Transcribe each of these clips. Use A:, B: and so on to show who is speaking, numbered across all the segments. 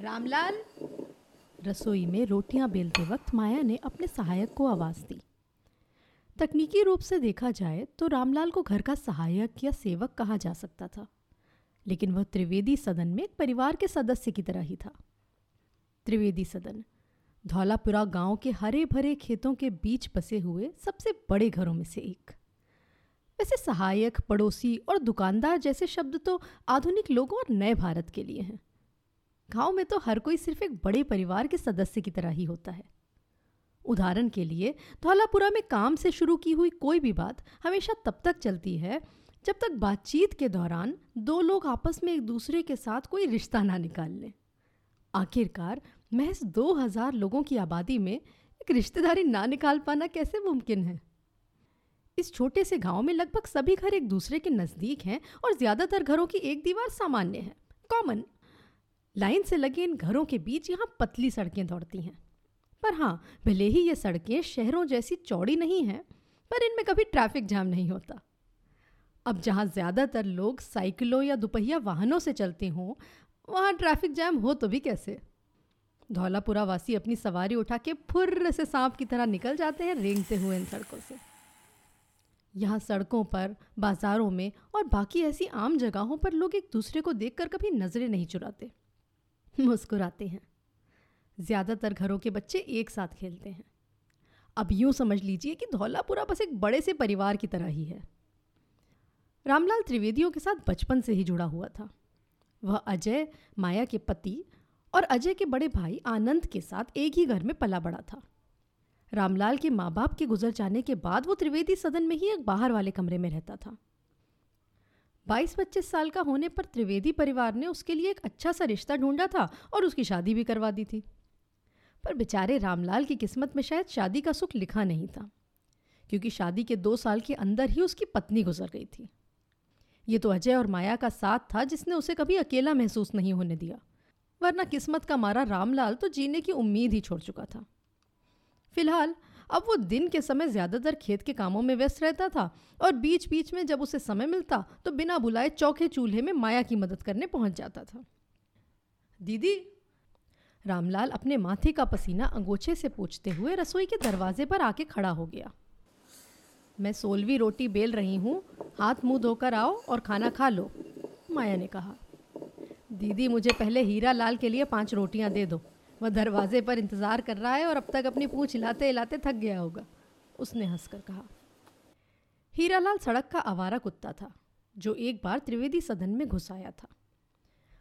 A: रामलाल। रसोई में रोटियाँ बेलते वक्त माया ने अपने सहायक को आवाज़ दी। तकनीकी रूप से देखा जाए तो रामलाल को घर का सहायक या सेवक कहा जा सकता था, लेकिन वह त्रिवेदी सदन में एक परिवार के सदस्य की तरह ही था। त्रिवेदी सदन, धौलापुरा गाँव के हरे भरे खेतों के बीच बसे हुए सबसे बड़े घरों में से एक। वैसे सहायक, पड़ोसी और दुकानदार जैसे शब्द तो आधुनिक लोगों और नए भारत के लिए हैं। गाँव में तो हर कोई सिर्फ़ एक बड़े परिवार के सदस्य की तरह ही होता है। उदाहरण के लिए, धौलापुरा में काम से शुरू की हुई कोई भी बात हमेशा तब तक चलती है जब तक बातचीत के दौरान दो लोग आपस में एक दूसरे के साथ कोई रिश्ता ना निकाल लें। आखिरकार, महज दो हज़ार लोगों की आबादी में एक रिश्तेदारी ना निकाल पाना कैसे मुमकिन है? इस छोटे से गाँव में लगभग सभी घर एक दूसरे के नज़दीक हैं और ज़्यादातर घरों की एक दीवार सामान्य है कॉमन लाइन से लगे इन घरों के बीच यहाँ पतली सड़कें दौड़ती हैं। पर हाँ भले ही ये सड़कें शहरों जैसी चौड़ी नहीं हैं, पर इनमें कभी ट्रैफ़िक जाम नहीं होता। अब जहाँ ज़्यादातर लोग साइकिलों या दुपहिया वाहनों से चलते हों, वहाँ ट्रैफ़िक जैम हो तो भी कैसे? धौलापुरा वासी अपनी सवारी उठा के फुर्र से सांप की तरह निकल जाते हैं रेंगते हुए इन सड़कों से। यहाँ सड़कों पर, बाजारों में और बाकी ऐसी आम जगहों पर लोग एक दूसरे को देखकर कभी नज़रें नहीं चुराते। मुस्कुराते हैं। ज़्यादातर घरों के बच्चे एक साथ खेलते हैं। अब यूँ समझ लीजिए कि धौलापुरा बस एक बड़े से परिवार की तरह ही है। रामलाल त्रिवेदियों के साथ बचपन से ही जुड़ा हुआ था। वह अजय, माया के पति और अजय के बड़े भाई आनंद के साथ एक ही घर में पला बड़ा था। रामलाल के माँ बाप के गुजर जाने के बाद वो त्रिवेदी सदन में ही एक बाहर वाले कमरे में रहता था। बाईस पच्चीस साल का होने पर त्रिवेदी परिवार ने उसके लिए एक अच्छा सा रिश्ता ढूंढा था और उसकी शादी भी करवा दी थी। पर बेचारे रामलाल की किस्मत में शायद शादी का सुख लिखा नहीं था, क्योंकि शादी के दो साल के अंदर ही उसकी पत्नी गुजर गई थी। ये तो अजय और माया का साथ था जिसने उसे कभी अकेला महसूस नहीं होने दिया, वरना किस्मत का मारा रामलाल तो जीने की उम्मीद ही छोड़ चुका था। फ़िलहाल अब वो दिन के समय ज़्यादातर खेत के कामों में व्यस्त रहता था और बीच बीच में जब उसे समय मिलता तो बिना बुलाए चौके चूल्हे में माया की मदद करने पहुँच जाता था। दीदी, रामलाल अपने माथे का पसीना अंगोछे से पूछते हुए रसोई के दरवाजे पर आके खड़ा हो गया। मैं सोलवी रोटी बेल रही हूँ, हाथ मुँह धोकर आओ और खाना खा लो, माया ने कहा। दीदी, मुझे पहले हीरा लाल के लिए पाँच रोटियाँ दे दो। वह दरवाजे पर इंतज़ार कर रहा है और अब तक अपनी पूँछ हिलाते हिलाते थक गया होगा, उसने हंसकर कहा। हीरालाल सड़क का आवारा कुत्ता था, जो एक बार त्रिवेदी सदन में घुस आया था।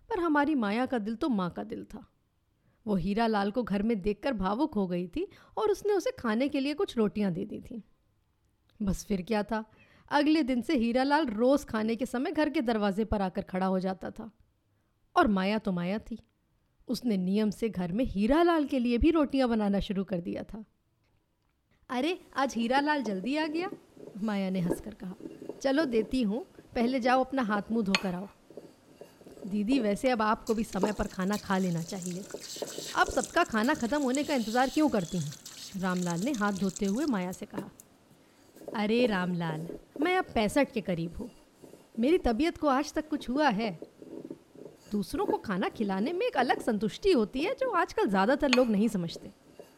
A: पर हमारी माया का दिल तो माँ का दिल था। वो हीरा लाल को घर में देखकर भावुक हो गई थी और उसने उसे खाने के लिए कुछ रोटियाँ दे दी थी। बस फिर क्या था, अगले दिन से हीरा लाल रोज खाने के समय घर के दरवाजे पर आकर खड़ा हो जाता था। और माया तो माया थी। उसने नियम से घर में हीरा लाल के लिए भी रोटियाँ बनाना शुरू कर दिया था। अरे, आज हीरा लाल जल्दी आ गया? माया ने हंसकर कहा। चलो, देती हूँ। पहले जाओ, अपना हाथ मुँह धोकर आओ। दीदी, वैसे अब आपको भी समय पर खाना खा लेना चाहिए। अब सबका खाना खत्म होने का इंतज़ार क्यों करती हैं? रामलाल ने हाथ धोते हुए माया से कहा। अरे, रामलाल, मैं अब पैंसठ के करीब हूँ। मेरी तबीयत को आज तक कुछ हुआ है? दूसरों को खाना खिलाने में एक अलग संतुष्टि होती है जो आजकल ज़्यादातर लोग नहीं समझते।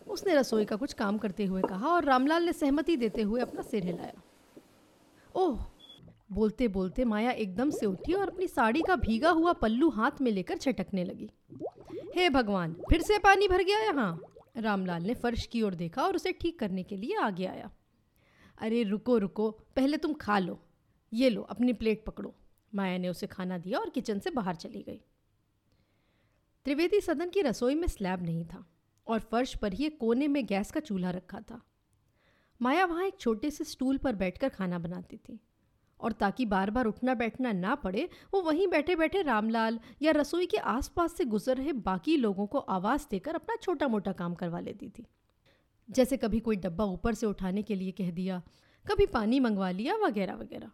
A: उसने रसोई का कुछ काम करते हुए कहा और रामलाल ने सहमति देते हुए अपना सिर हिलाया। ओह बोलते बोलते माया एकदम से उठी और अपनी साड़ी का भीगा हुआ पल्लू हाथ में लेकर छटकने लगी। हे भगवान, फिर से पानी भर गया यहाँ? रामलाल ने फर्श की ओर देखा और उसे ठीक करने के लिए आगे आया। अरे, रुको रुको, पहले तुम खा लो। ये लो, अपनी प्लेट पकड़ो। माया ने उसे खाना दिया और किचन से बाहर चली गई। त्रिवेदी सदन की रसोई में स्लैब नहीं था और फर्श पर ही एक कोने में गैस का चूल्हा रखा था। माया वहाँ एक छोटे से स्टूल पर बैठकर खाना बनाती थी और ताकि बार बार उठना बैठना ना पड़े, वो वहीं बैठे बैठे रामलाल या रसोई के आसपास से गुजर रहे बाकी लोगों को आवाज़ देकर अपना छोटा मोटा काम करवा लेती थी। जैसे कभी कोई डब्बा ऊपर से उठाने के लिए कह दिया, कभी पानी मंगवा लिया वगैरह वगैरह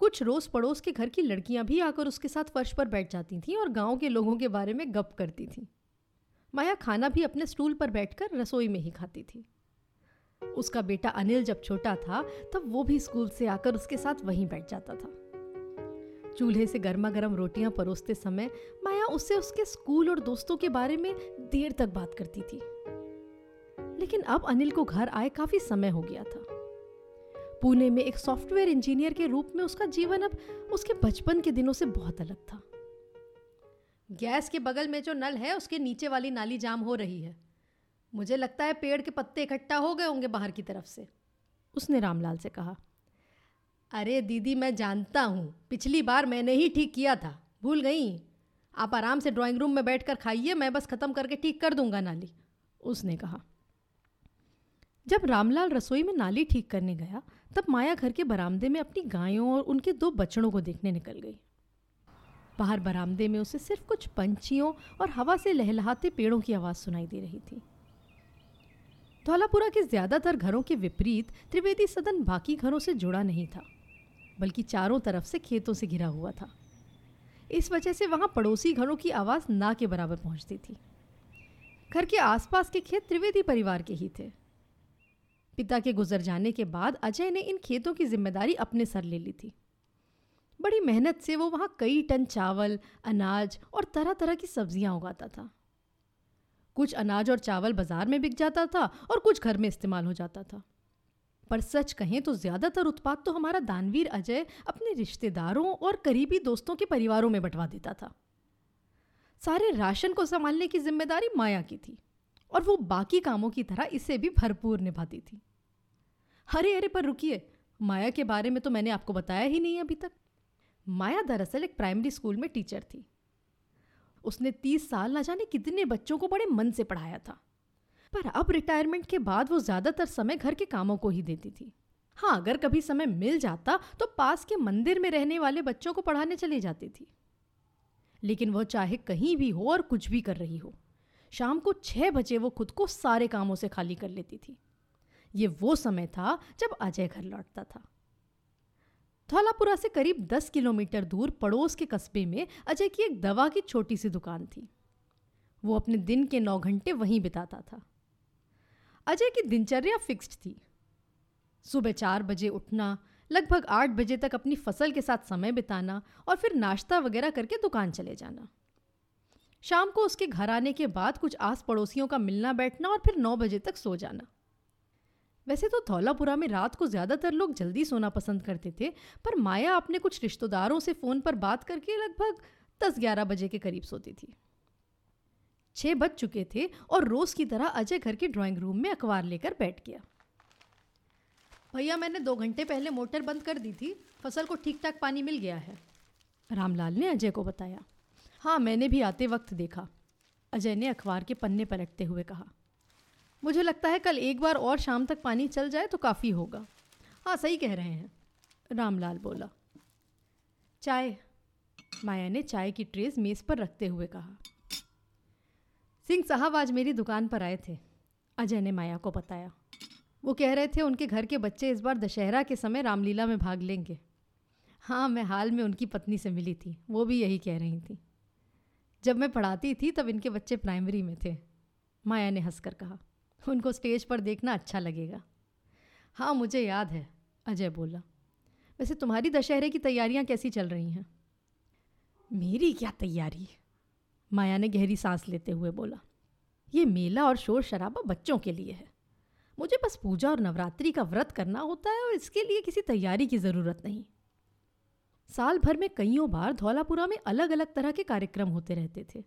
A: कुछ रोज पड़ोस के घर की लड़कियाँ भी आकर उसके साथ फर्श पर बैठ जाती थीं और गाँव के लोगों के बारे में गप करती थीं। माया खाना भी अपने स्टूल पर बैठकर रसोई में ही खाती थी। उसका बेटा अनिल जब छोटा था, तब वो भी स्कूल से आकर उसके साथ वहीं बैठ जाता था। चूल्हे से गर्मा गर्म रोटियाँ परोसते समय माया उससे उसके स्कूल और दोस्तों के बारे में देर तक बात करती थी। लेकिन अब अनिल को घर आए काफ़ी समय हो गया था। पुणे में एक सॉफ्टवेयर इंजीनियर के रूप में उसका जीवन अब उसके बचपन के दिनों से बहुत अलग था। गैस के बगल में जो नल है, उसके नीचे वाली नाली जाम हो रही है। मुझे लगता है पेड़ के पत्ते इकट्ठा हो गए होंगे बाहर की तरफ़ से। उसने रामलाल से कहा, अरे दीदी, मैं जानता हूँ। पिछली बार मैंने ही ठीक किया था। भूल गई। आप आराम से ड्राइंग रूम में बैठकर खाइए, मैं बस ख़त्म करके ठीक कर दूँगा नाली। उसने कहा। जब रामलाल रसोई में नाली ठीक करने गया तब माया घर के बरामदे में अपनी गायों और उनके दो बछड़ों को देखने निकल गई। बाहर बरामदे में उसे सिर्फ़ कुछ पंछियों और हवा से लहलहाते पेड़ों की आवाज़ सुनाई दे रही थी। धौलापुरा के ज़्यादातर घरों के विपरीत त्रिवेदी सदन बाकी घरों से जुड़ा नहीं था, बल्कि चारों तरफ़ से खेतों से घिरा हुआ था। इस वजह से वहाँ पड़ोसी घरों की आवाज़ ना के बराबर पहुँचती थी। घर के आसपास के खेत त्रिवेदी परिवार के ही थे। पिता के गुजर जाने के बाद अजय ने इन खेतों की ज़िम्मेदारी अपने सर ले ली थी। बड़ी मेहनत से वो वहाँ कई टन चावल, अनाज और तरह तरह की सब्ज़ियाँ उगाता था। कुछ अनाज और चावल बाज़ार में बिक जाता था और कुछ घर में इस्तेमाल हो जाता था। पर सच कहें तो ज़्यादातर उत्पाद तो हमारा दानवीर अजय अपने रिश्तेदारों और करीबी दोस्तों के परिवारों में बंटवा देता था। सारे राशन को संभालने की ज़िम्मेदारी माया की थी और वो बाकी कामों की तरह इसे भी भरपूर निभाती थी। अरे अरे पर रुकिए। माया के बारे में तो मैंने आपको बताया ही नहीं अभी तक। माया दरअसल एक प्राइमरी स्कूल में टीचर थी। उसने तीस साल न जाने कितने बच्चों को बड़े मन से पढ़ाया था। पर अब रिटायरमेंट के बाद वो ज़्यादातर समय घर के कामों को ही देती थी। हाँ अगर कभी समय मिल जाता तो पास के मंदिर में रहने वाले बच्चों को पढ़ाने चली जाती थी। लेकिन वह चाहे कहीं भी हो और कुछ भी कर रही हो, शाम को छः बजे वो खुद को सारे कामों से खाली कर लेती थी। ये वो समय था जब अजय घर लौटता था। धौलापुरा से करीब दस किलोमीटर दूर पड़ोस के कस्बे में अजय की एक दवा की छोटी सी दुकान थी। वो अपने दिन के नौ घंटे वहीं बिताता था। अजय की दिनचर्या फिक्स्ड थी। सुबह चार बजे उठना, लगभग आठ बजे तक अपनी फ़सल के साथ समय बिताना और फिर नाश्ता वगैरह करके दुकान चले जाना। शाम को उसके घर आने के बाद कुछ आस पड़ोसियों का मिलना बैठना और फिर नौ बजे तक सो जाना। वैसे तो धौलापुरा में रात को ज़्यादातर लोग जल्दी सोना पसंद करते थे, पर माया अपने कुछ रिश्तेदारों से फ़ोन पर बात करके लगभग दस ग्यारह बजे के करीब सोती थी। छः बज चुके थे और रोज़ की तरह अजय घर के ड्राइंग रूम में अखबार लेकर बैठ गया। भैया, मैंने दो घंटे पहले मोटर बंद कर दी थी। फ़सल को ठीक ठाक पानी मिल गया है। रामलाल ने अजय को बताया। हाँ मैंने भी आते वक्त देखा। अजय ने अखबार के पन्ने पलटते हुए कहा। मुझे लगता है कल एक बार और शाम तक पानी चल जाए तो काफ़ी होगा। हाँ सही कह रहे हैं, रामलाल बोला। चाय, माया ने चाय की ट्रेस मेज़ पर रखते हुए कहा। सिंह साहब आज मेरी दुकान पर आए थे, अजय ने माया को बताया। वो कह रहे थे उनके घर के बच्चे इस बार दशहरा के समय रामलीला में भाग लेंगे। हाँ मैं हाल में उनकी पत्नी से मिली थी, वो भी यही कह रही थी। जब मैं पढ़ाती थी तब इनके बच्चे प्राइमरी में थे, माया ने हंसकर कहा। उनको स्टेज पर देखना अच्छा लगेगा। हाँ मुझे याद है, अजय बोला। वैसे तुम्हारी दशहरे की तैयारियाँ कैसी चल रही हैं? मेरी क्या तैयारी? माया ने गहरी सांस लेते हुए बोला। ये मेला और शोर शराबा बच्चों के लिए है। मुझे बस पूजा और नवरात्रि का व्रत करना होता है और इसके लिए किसी तैयारी की ज़रूरत नहीं। साल भर में कईयों बार धौलापुरा में अलग अलग तरह के कार्यक्रम होते रहते थे।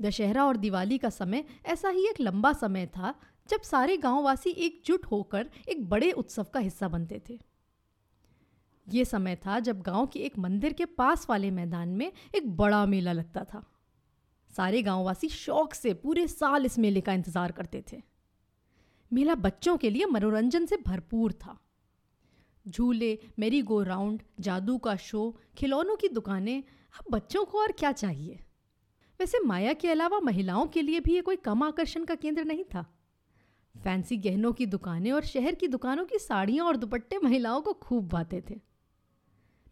A: दशहरा और दिवाली का समय ऐसा ही एक लंबा समय था जब सारे गांववासी एकजुट होकर एक बड़े उत्सव का हिस्सा बनते थे। ये समय था जब गाँव के एक मंदिर के पास वाले मैदान में एक बड़ा मेला लगता था। सारे गांववासी शौक से पूरे साल इस मेले का इंतज़ार करते थे। मेला बच्चों के लिए मनोरंजन से भरपूर था। झूले मेरी गो राउंड जादू का शो, खिलौनों की दुकानें, अब बच्चों को और क्या चाहिए? वैसे माया के अलावा महिलाओं के लिए भी ये कोई कम आकर्षण का केंद्र नहीं था। फैंसी गहनों की दुकानें और शहर की दुकानों की साड़ियाँ और दुपट्टे महिलाओं को खूब भाते थे।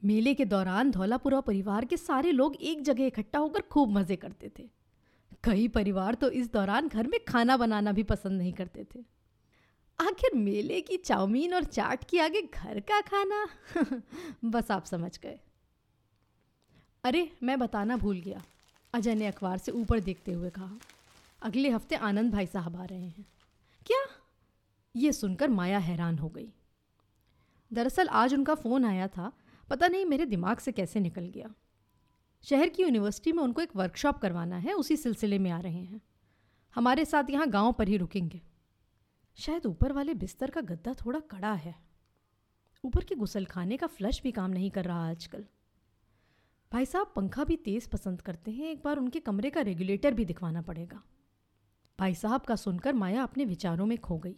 A: मेले के दौरान धौलापुरा परिवार के सारे लोग एक जगह इकट्ठा होकर खूब मज़े करते थे। कई परिवार तो इस दौरान घर में खाना बनाना भी पसंद नहीं करते थे। आखिर मेले की चाउमीन और चाट के आगे घर का खाना? बस आप समझ गए। अरे, मैं बताना भूल गया। अजय ने अखबार से ऊपर देखते हुए कहा, अगले हफ़्ते आनंद भाई साहब आ रहे हैं। क्या? ये सुनकर माया हैरान हो गई। दरअसल आज उनका फ़ोन आया था, पता नहीं मेरे दिमाग से कैसे निकल गया। शहर की यूनिवर्सिटी में उनको एक वर्कशॉप करवाना है, उसी सिलसिले में आ रहे हैं। हमारे साथ यहाँ गाँव पर ही रुकेंगे। शायद ऊपर वाले बिस्तर का गद्दा थोड़ा कड़ा है। ऊपर के गुसलखाने का फ्लश भी काम नहीं कर रहा आजकल। भाई साहब, पंखा भी तेज़ पसंद करते हैं, एक बार उनके कमरे का रेगुलेटर भी दिखवाना पड़ेगा। भाई साहब का सुनकर माया अपने विचारों में खो गई।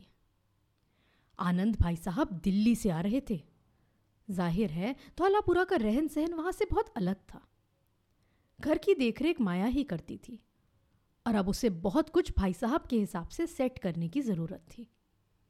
A: आनंद भाई साहब दिल्ली से आ रहे थे। ज़ाहिर है, धौलापुरा का रहन सहन वहाँ से बहुत अलग था। घर की देखरेख माया ही करती थी, और अब उसे बहुत कुछ भाई साहब के हिसाब से सेट करने की ज़रूरत थी।